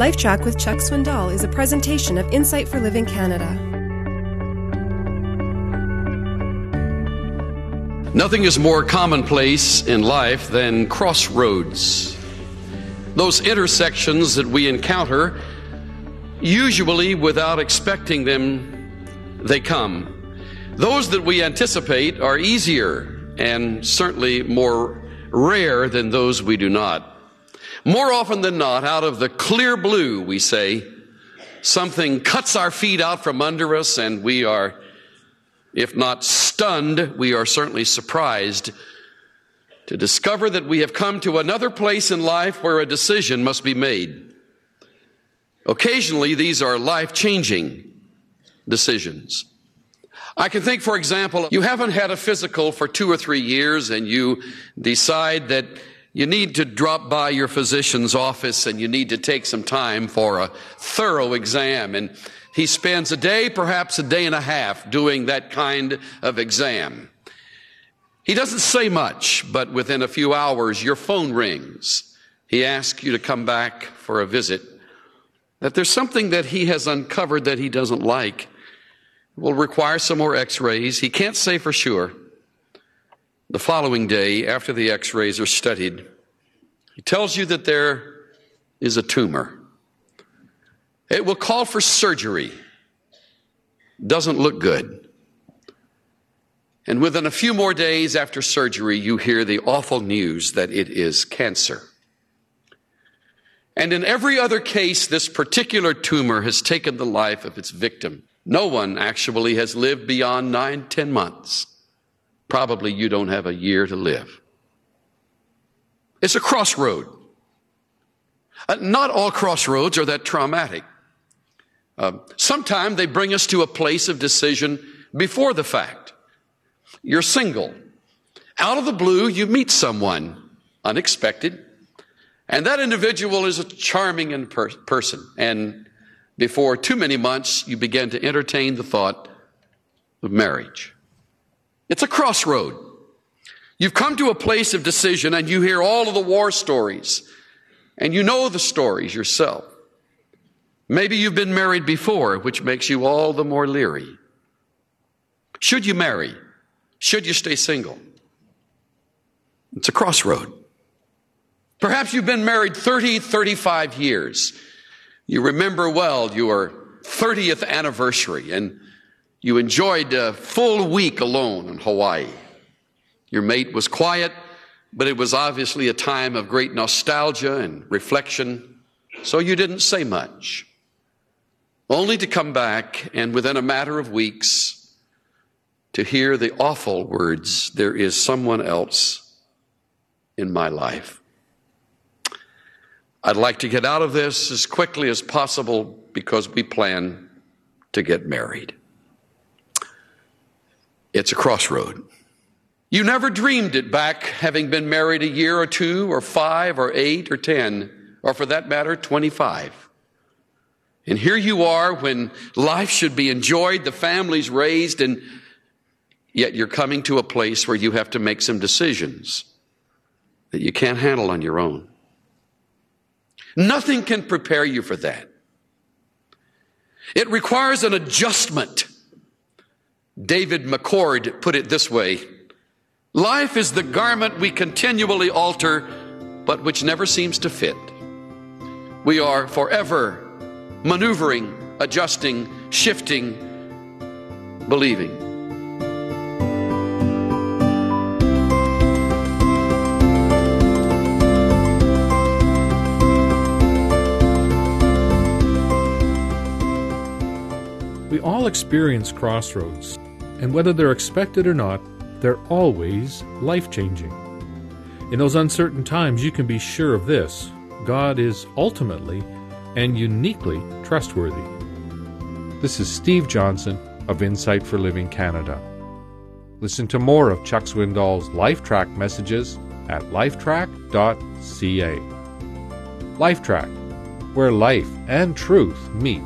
LifeTrac with Chuck Swindoll is a presentation of Insight for Living Canada. Nothing is more commonplace in life than crossroads. Those intersections that we encounter, usually without expecting them, they come. Those that we anticipate are easier and certainly more rare than those we do not. More often than not, out of the clear blue, we say, something cuts our feet out from under us and we are, if not stunned, we are certainly surprised to discover that we have come to another place in life where a decision must be made. Occasionally, these are life changing decisions. I can think, for example, you haven't had a physical for two or three years and you decide that you need to drop by your physician's office and you need to take some time for a thorough exam. And he spends a day, perhaps a day and a half doing that kind of exam. He doesn't say much, but within a few hours, your phone rings. He asks you to come back for a visit. That there's something that he has uncovered that he doesn't like. It will require some more x-rays. He can't say for sure. The following day, after the x rays are studied, he tells you that there is a tumor. It will call for surgery. Doesn't look good. And within a few more days after surgery, you hear the awful news that it is cancer. And in every other case, this particular tumor has taken the life of its victim. No one actually has lived beyond nine, ten months probably you don't have a year to live. It's a crossroad. Uh, not all crossroads are that traumatic. Uh, sometimes they bring us to a place of decision before the fact. You're single. Out of the blue, you meet someone unexpected, and that individual is a charming in per- person. And before too many months, you begin to entertain the thought of marriage. It's a crossroad. You've come to a place of decision and you hear all of the war stories and you know the stories yourself. Maybe you've been married before, which makes you all the more leery. Should you marry? Should you stay single? It's a crossroad. Perhaps you've been married 30, 35 years. You remember well your 30th anniversary and you enjoyed a full week alone in Hawaii. Your mate was quiet, but it was obviously a time of great nostalgia and reflection, so you didn't say much. Only to come back and within a matter of weeks to hear the awful words, there is someone else in my life. I'd like to get out of this as quickly as possible because we plan to get married. It's a crossroad. You never dreamed it back having been married a year or two or five or eight or ten, or for that matter, 25. And here you are when life should be enjoyed, the family's raised, and yet you're coming to a place where you have to make some decisions that you can't handle on your own. Nothing can prepare you for that. It requires an adjustment David McCord put it this way Life is the garment we continually alter, but which never seems to fit. We are forever maneuvering, adjusting, shifting, believing. We all experience crossroads and whether they're expected or not, they're always life changing. In those uncertain times, you can be sure of this God is ultimately and uniquely trustworthy. This is Steve Johnson of Insight for Living Canada. Listen to more of Chuck Swindoll's LifeTrac messages at lifetrac.ca. LifeTrac, where life and truth meet.